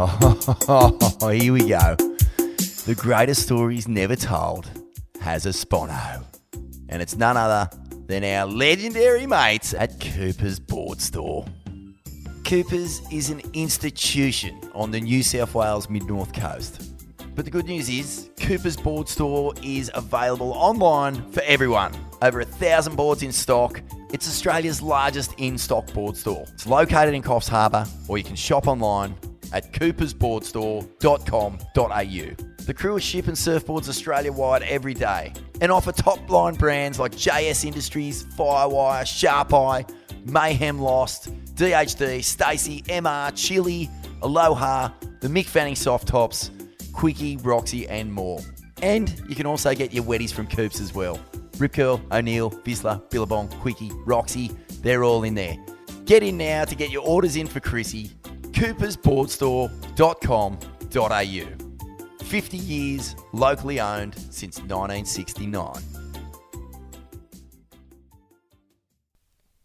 Oh, here we go. The greatest stories never told has a spono. And it's none other than our legendary mates at Cooper's Board Store. Cooper's is an institution on the New South Wales mid north coast. But the good news is, Cooper's Board Store is available online for everyone. Over a thousand boards in stock. It's Australia's largest in stock board store. It's located in Coffs Harbour, or you can shop online at coopersboardstore.com.au. The crew are shipping surfboards Australia wide every day and offer top line brands like JS Industries, Firewire, Sharp Eye, Mayhem Lost, DHD, Stacy, MR, Chilli, Aloha, the Mick Fanning Soft Tops, Quickie, Roxy, and more. And you can also get your weddies from Coops as well. Rip Curl, O'Neill, Vissla, Billabong, Quickie, Roxy, they're all in there. Get in now to get your orders in for Chrissy. coopersboardstore.com.au. 50 years locally owned since 1969.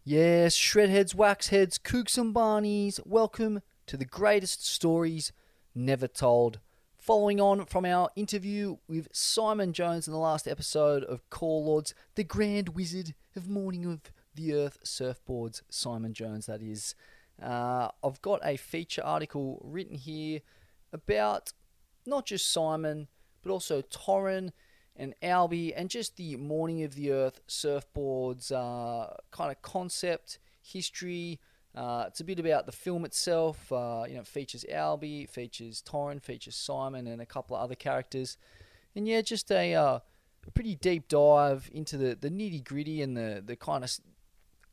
Yes, shredheads, waxheads, kooks and barneys, welcome to the greatest stories never told. Following on from our interview with Simon Jones in the last episode of Call Lords, the Grand Wizard of Morning of the Earth Surfboards, Simon Jones, that is. Uh, I've got a feature article written here about not just Simon, but also Torren and Albie, and just the Morning of the Earth surfboards uh, kind of concept, history. Uh, it's a bit about the film itself. Uh, you know, it features Albie, features Torren, features Simon, and a couple of other characters. And yeah, just a, uh, a pretty deep dive into the, the nitty gritty and the, the kind of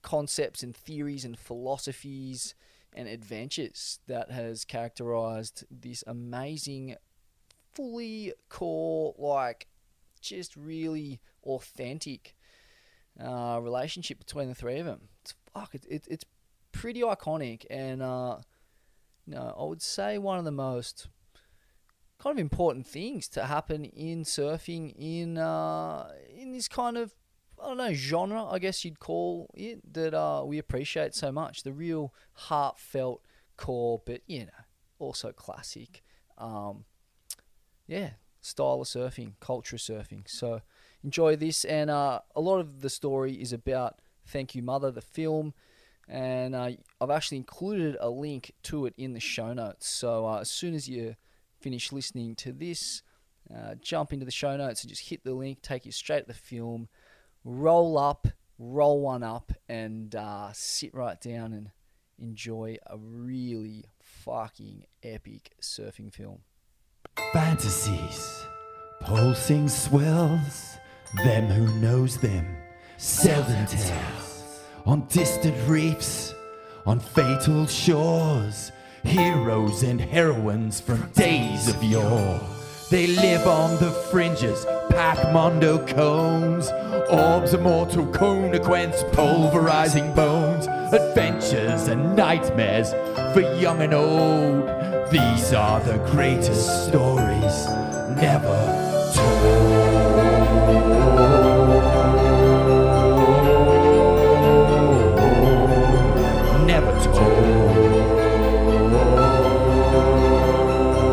concepts and theories and philosophies and adventures that has characterized this amazing, fully core, like just really authentic uh, relationship between the three of them. It's fuck, it, it, it's pretty iconic, and uh, you know, I would say one of the most kind of important things to happen in surfing in uh, in this kind of I don't know genre, I guess you'd call it that uh, we appreciate so much. The real heartfelt core, but you know, also classic. Um, yeah, style of surfing, culture of surfing. So enjoy this, and uh, a lot of the story is about Thank You Mother, the film, and uh, I've actually included a link to it in the show notes. So uh, as soon as you finish listening to this, uh, jump into the show notes and just hit the link, take you straight to the film, roll up, roll one up, and uh, sit right down and enjoy a really fucking epic surfing film. Fantasies, pulsing swells, them who knows them, seldom tales, On distant reefs, on fatal shores, heroes and heroines from days of yore. They live on the fringes, pack mondo cones, orbs of mortal consequence, pulverizing bones, adventures and nightmares for young and old. These are the greatest stories never told.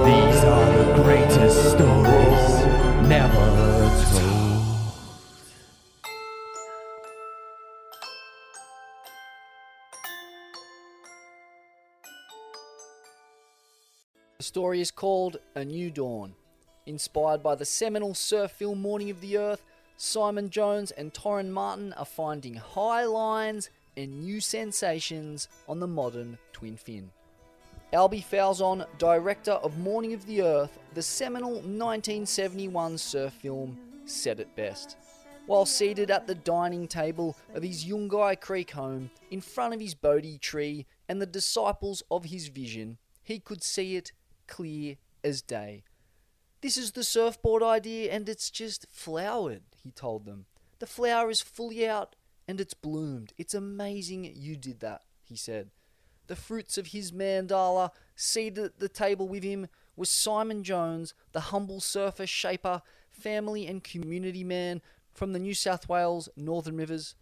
These are the greatest stories The story is called A New Dawn. Inspired by the seminal surf film Morning of the Earth, Simon Jones and Torren Martin are finding high lines and new sensations on the modern twin fin. Albie Falzon, director of Morning of the Earth, the seminal 1971 surf film, said it best. While seated at the dining table of his Yungai Creek home, in front of his Bodhi tree and the disciples of his vision, he could see it clear as day. This is the surfboard idea and it's just flowered, he told them. The flower is fully out and it's bloomed. It's amazing you did that, he said. The fruits of his mandala, seated at the table with him, was Simon Jones, the humble surfer, shaper, family and community man from the New South Wales Northern Rivers.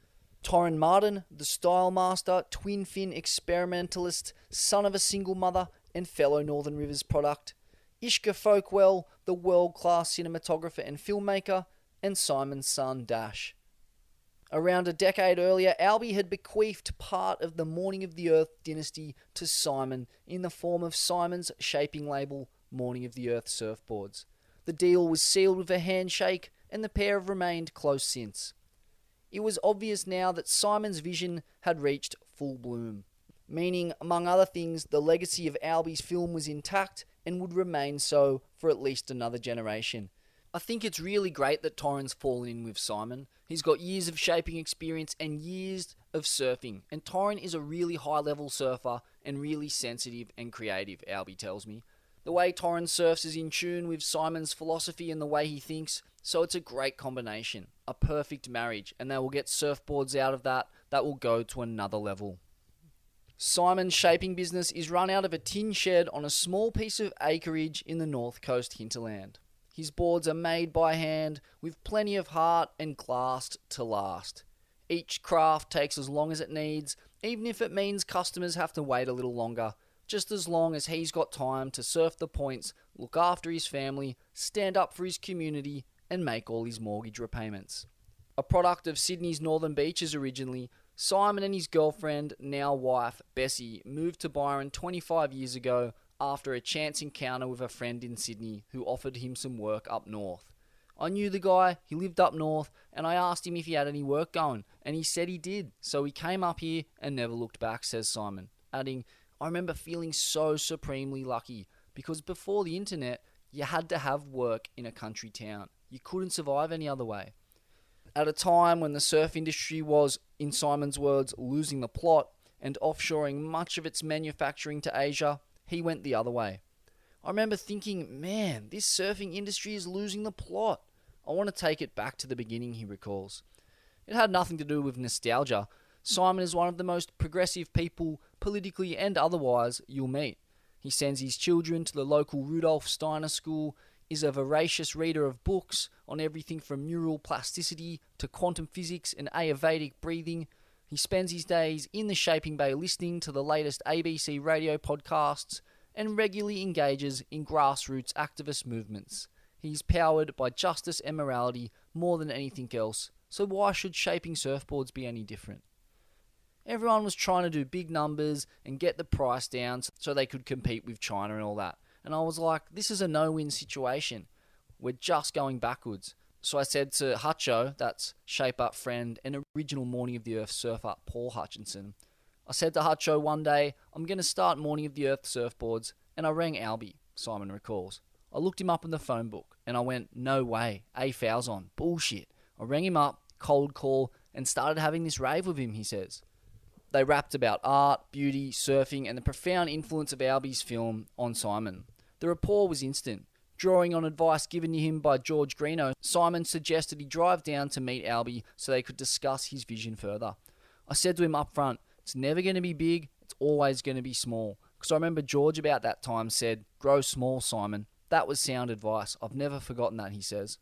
Torren Martin, the style master, twin fin experimentalist, son of a single mother, and fellow Northern Rivers product, Ishka Folkwell, the world class cinematographer and filmmaker, and Simon's son Dash. Around a decade earlier, Albie had bequeathed part of the Morning of the Earth dynasty to Simon in the form of Simon's shaping label, Morning of the Earth Surfboards. The deal was sealed with a handshake, and the pair have remained close since. It was obvious now that Simon's vision had reached full bloom, meaning, among other things, the legacy of Albie's film was intact and would remain so for at least another generation. I think it's really great that Torren's fallen in with Simon. He's got years of shaping experience and years of surfing, and Torren is a really high level surfer and really sensitive and creative, Albie tells me. The way Torren surfs is in tune with Simon's philosophy and the way he thinks, so it's a great combination, a perfect marriage, and they will get surfboards out of that that will go to another level. Simon's shaping business is run out of a tin shed on a small piece of acreage in the North Coast hinterland. His boards are made by hand with plenty of heart and class to last. Each craft takes as long as it needs, even if it means customers have to wait a little longer, just as long as he's got time to surf the points, look after his family, stand up for his community, and make all his mortgage repayments. A product of Sydney's northern beaches originally, Simon and his girlfriend, now wife, Bessie, moved to Byron 25 years ago after a chance encounter with a friend in Sydney who offered him some work up north. I knew the guy, he lived up north, and I asked him if he had any work going, and he said he did, so he came up here and never looked back, says Simon, adding, I remember feeling so supremely lucky because before the internet, you had to have work in a country town. You couldn't survive any other way. At a time when the surf industry was, in Simon's words, losing the plot and offshoring much of its manufacturing to Asia, he went the other way. I remember thinking, man, this surfing industry is losing the plot. I want to take it back to the beginning, he recalls. It had nothing to do with nostalgia. Simon is one of the most progressive people, politically and otherwise, you'll meet. He sends his children to the local Rudolf Steiner school, is a voracious reader of books on everything from neural plasticity to quantum physics and Ayurvedic breathing. He spends his days in the Shaping Bay listening to the latest ABC radio podcasts and regularly engages in grassroots activist movements. He's powered by justice and morality more than anything else, so why should shaping surfboards be any different? Everyone was trying to do big numbers and get the price down so they could compete with China and all that. And I was like, this is a no win situation. We're just going backwards. So I said to Hutcho, that's Shape Up friend and original Morning of the Earth surfer Paul Hutchinson, I said to Hutcho one day, I'm going to start Morning of the Earth surfboards, and I rang Albie, Simon recalls. I looked him up in the phone book, and I went, no way, A Falzon, bullshit. I rang him up, cold call, and started having this rave with him, he says. They rapped about art, beauty, surfing, and the profound influence of Albie's film on Simon. The rapport was instant. Drawing on advice given to him by George Greenough, Simon suggested he drive down to meet Albie so they could discuss his vision further. I said to him up front, it's never going to be big, it's always going to be small. Because I remember George about that time said, Grow small, Simon. That was sound advice. I've never forgotten that, he says.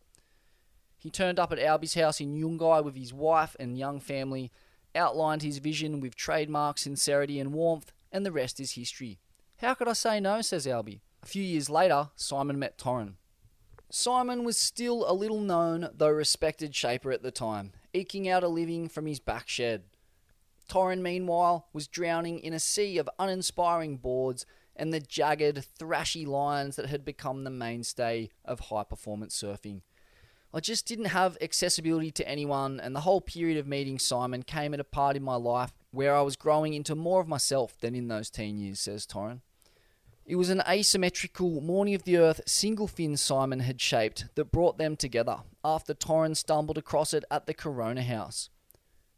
He turned up at Albie's house in Yungai with his wife and young family, outlined his vision with trademark sincerity and warmth, and the rest is history. How could I say no, says Albie. A few years later, Simon met Torren. Simon was still a little known, though respected shaper at the time, eking out a living from his back shed. Torren, meanwhile, was drowning in a sea of uninspiring boards and the jagged, thrashy lines that had become the mainstay of high performance surfing. I just didn't have accessibility to anyone, and the whole period of meeting Simon came at a part in my life where I was growing into more of myself than in those teen years, says Torren. It was an asymmetrical Morning of the Earth single fin Simon had shaped that brought them together after Torren stumbled across it at the Corona House.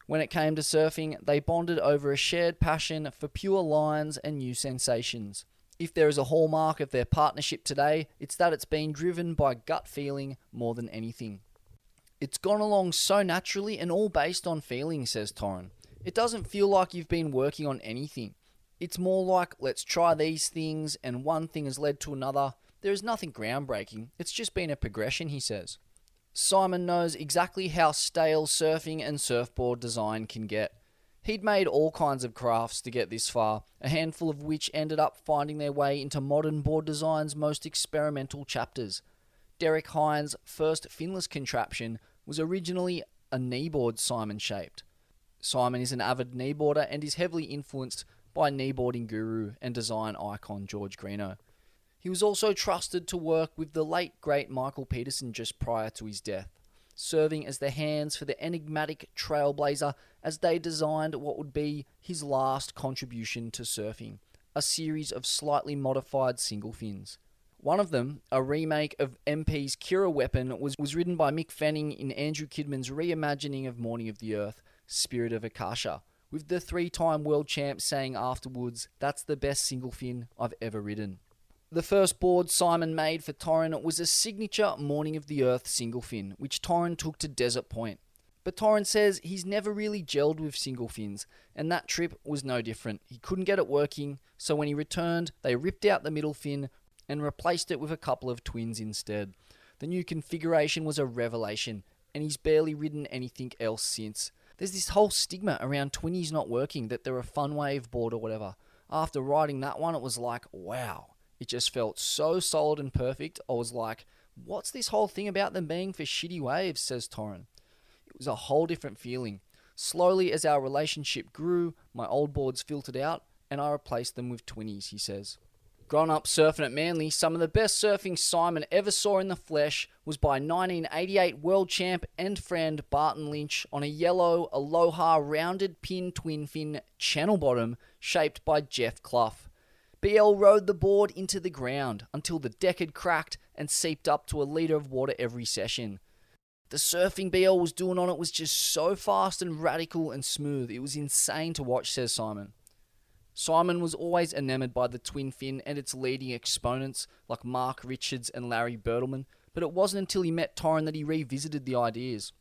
When it came to surfing, they bonded over a shared passion for pure lines and new sensations. If there is a hallmark of their partnership today, it's that it's been driven by gut feeling more than anything. It's gone along so naturally and all based on feeling, says Torren. It doesn't feel like you've been working on anything. It's more like, let's try these things, and one thing has led to another. There is nothing groundbreaking. It's just been a progression, he says. Simon knows exactly how stale surfing and surfboard design can get. He'd made all kinds of crafts to get this far, a handful of which ended up finding their way into modern board design's most experimental chapters. Derek Hynd's first finless contraption was originally a kneeboard Simon shaped. Simon is an avid kneeboarder and is heavily influenced by kneeboarding guru and design icon George Greenough. He was also trusted to work with the late great Michael Peterson just prior to his death serving as the hands for the enigmatic trailblazer as they designed what would be his last contribution to surfing a series of slightly modified single fins. One of them, a remake of MP's Kirra weapon, was, was written by Mick Fanning in Andrew Kidman's reimagining of Morning of the Earth, Spirit of Akasha, with the three time world champ saying afterwards, That's the best single fin I've ever ridden. The first board Simon made for Torren was a signature Morning of the Earth single fin, which Torren took to Desert Point. But Torren says he's never really gelled with single fins, and that trip was no different. He couldn't get it working, so when he returned, they ripped out the middle fin and replaced it with a couple of twins instead. The new configuration was a revelation, and he's barely ridden anything else since. There's this whole stigma around twinnies not working, that they're a fun wave board or whatever. After riding that one, it was like, wow, it just felt so solid and perfect. I was like, what's this whole thing about them being for shitty waves, says Torren. It was a whole different feeling. Slowly, as our relationship grew, my old boards filtered out and I replaced them with 20s, he says. Growing up surfing at Manly, some of the best surfing Simon ever saw in the flesh was by 1988 world champ and friend Barton Lynch on a yellow Aloha rounded pin twin fin channel bottom shaped by Jeff Clough. BL rode the board into the ground until the deck had cracked and seeped up to a litre of water every session. The surfing BL was doing on it was just so fast and radical and smooth. It was insane to watch, says Simon. Simon was always enamored by the twin fin and its leading exponents like Mark Richards and Larry Bertlemann, but it wasn't until he met Torren that he revisited the ideas.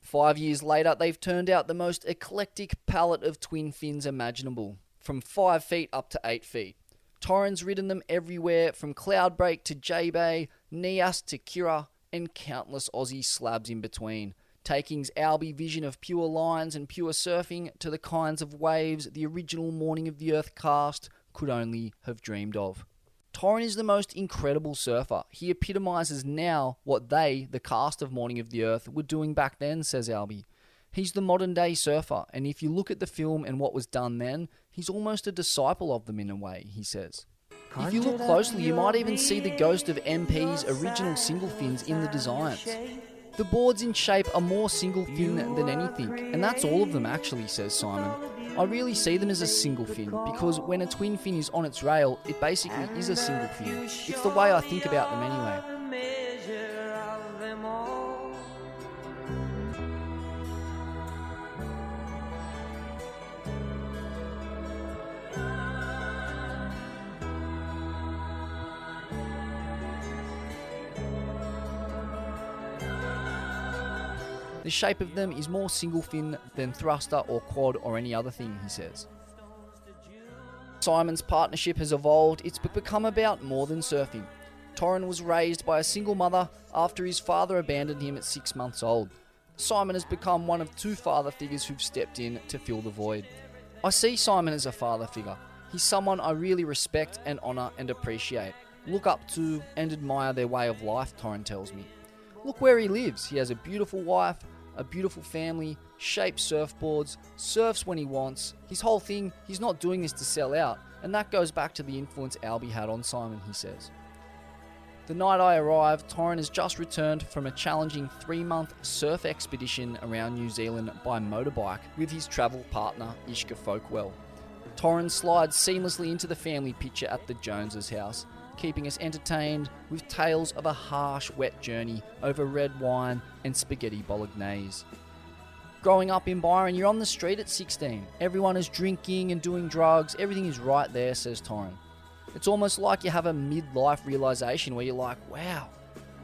Five years later, they've turned out the most eclectic palette of twin fins imaginable from 5 feet up to 8 feet. Torren's ridden them everywhere from Cloudbreak to J-Bay, Nias to Kirra, and countless Aussie slabs in between. Taking's Albie vision of pure lines and pure surfing to the kinds of waves the original Morning of the Earth cast could only have dreamed of. Torren is the most incredible surfer. He epitomizes now what they, the cast of Morning of the Earth, were doing back then, says Albie. He's the modern day surfer, and if you look at the film and what was done then, he's almost a disciple of them in a way, he says. If you look closely, you might even see the ghost of MP's original single fins in the designs. The boards in shape are more single fin than anything, and that's all of them actually, says Simon. I really see them as a single fin because when a twin fin is on its rail, it basically is a single fin. It's the way I think about them anyway. The shape of them is more single fin than thruster or quad or any other thing, he says. Simon's partnership has evolved, it's become about more than surfing. Torren was raised by a single mother after his father abandoned him at six months old. Simon has become one of two father figures who've stepped in to fill the void. I see Simon as a father figure. He's someone I really respect and honour and appreciate, look up to and admire their way of life, Torren tells me. Look where he lives. He has a beautiful wife, a beautiful family, shapes surfboards, surfs when he wants. His whole thing, he's not doing this to sell out, and that goes back to the influence Albie had on Simon, he says. The night I arrived, Torren has just returned from a challenging three month surf expedition around New Zealand by motorbike with his travel partner, Ishka Folkwell. Torren slides seamlessly into the family picture at the Joneses' house, keeping us entertained with tales of a harsh, wet journey over red wine and spaghetti bolognese. Growing up in Byron, you're on the street at 16. Everyone is drinking and doing drugs. Everything is right there, says Torren. It's almost like you have a midlife realization where you're like, wow,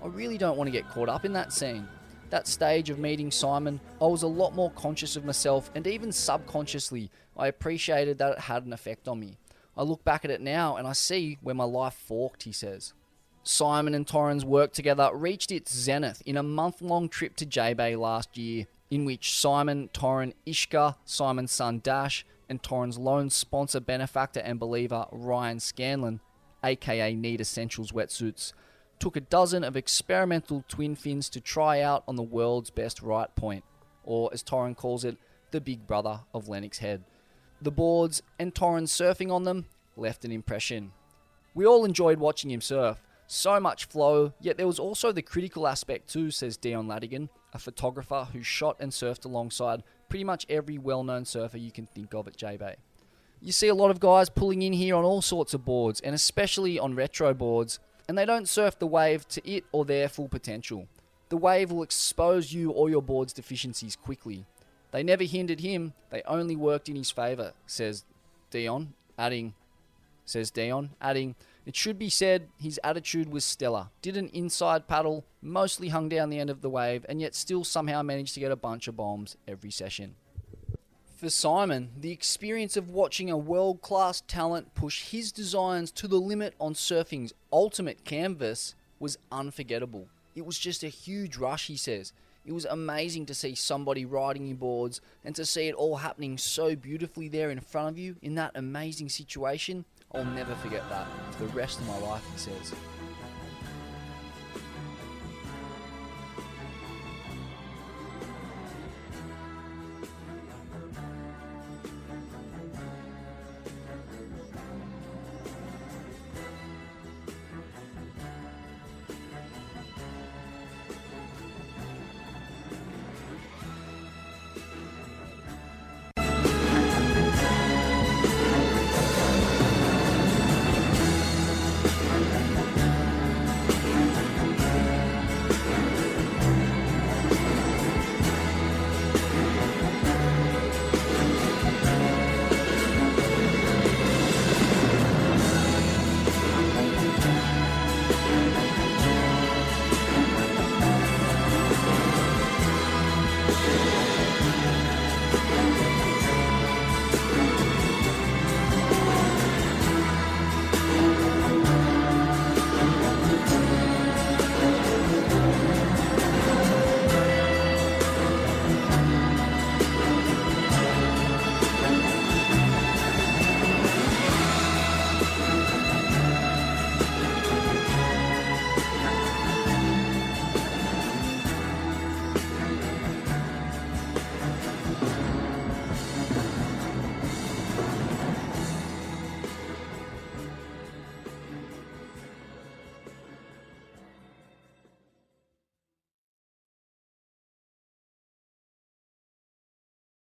I really don't want to get caught up in that scene. That stage of meeting Simon, I was a lot more conscious of myself, and even subconsciously, I appreciated that it had an effect on me. I look back at it now and I see where my life forked, he says. Simon and Torren's work together reached its zenith in a month long trip to J Bay last year. in which Simon, Torren, Ishka, Simon's son Dash, and Torren's lone sponsor, benefactor, and believer Ryan Scanlon, aka Need Essentials Wetsuits, took a dozen of experimental twin fins to try out on the world's best right point, or as Torren calls it, the big brother of Lennox Head. The boards and Torrens surfing on them left an impression. We all enjoyed watching him surf. So much flow, yet there was also the critical aspect too, says Dion Ladigan, a photographer who shot and surfed alongside pretty much every well known surfer you can think of at J-Bay. You see a lot of guys pulling in here on all sorts of boards, and especially on retro boards, and they don't surf the wave to it or their full potential. The wave will expose you or your board's deficiencies quickly. They never hindered him, they only worked in his favour, says Dion, adding, says Dion, adding, it should be said his attitude was stellar. Did an inside paddle, mostly hung down the end of the wave, and yet still somehow managed to get a bunch of bombs every session. For Simon, the experience of watching a world class talent push his designs to the limit on surfing's ultimate canvas was unforgettable. It was just a huge rush, he says. It was amazing to see somebody riding your boards and to see it all happening so beautifully there in front of you in that amazing situation. I'll never forget that for the rest of my life, he says.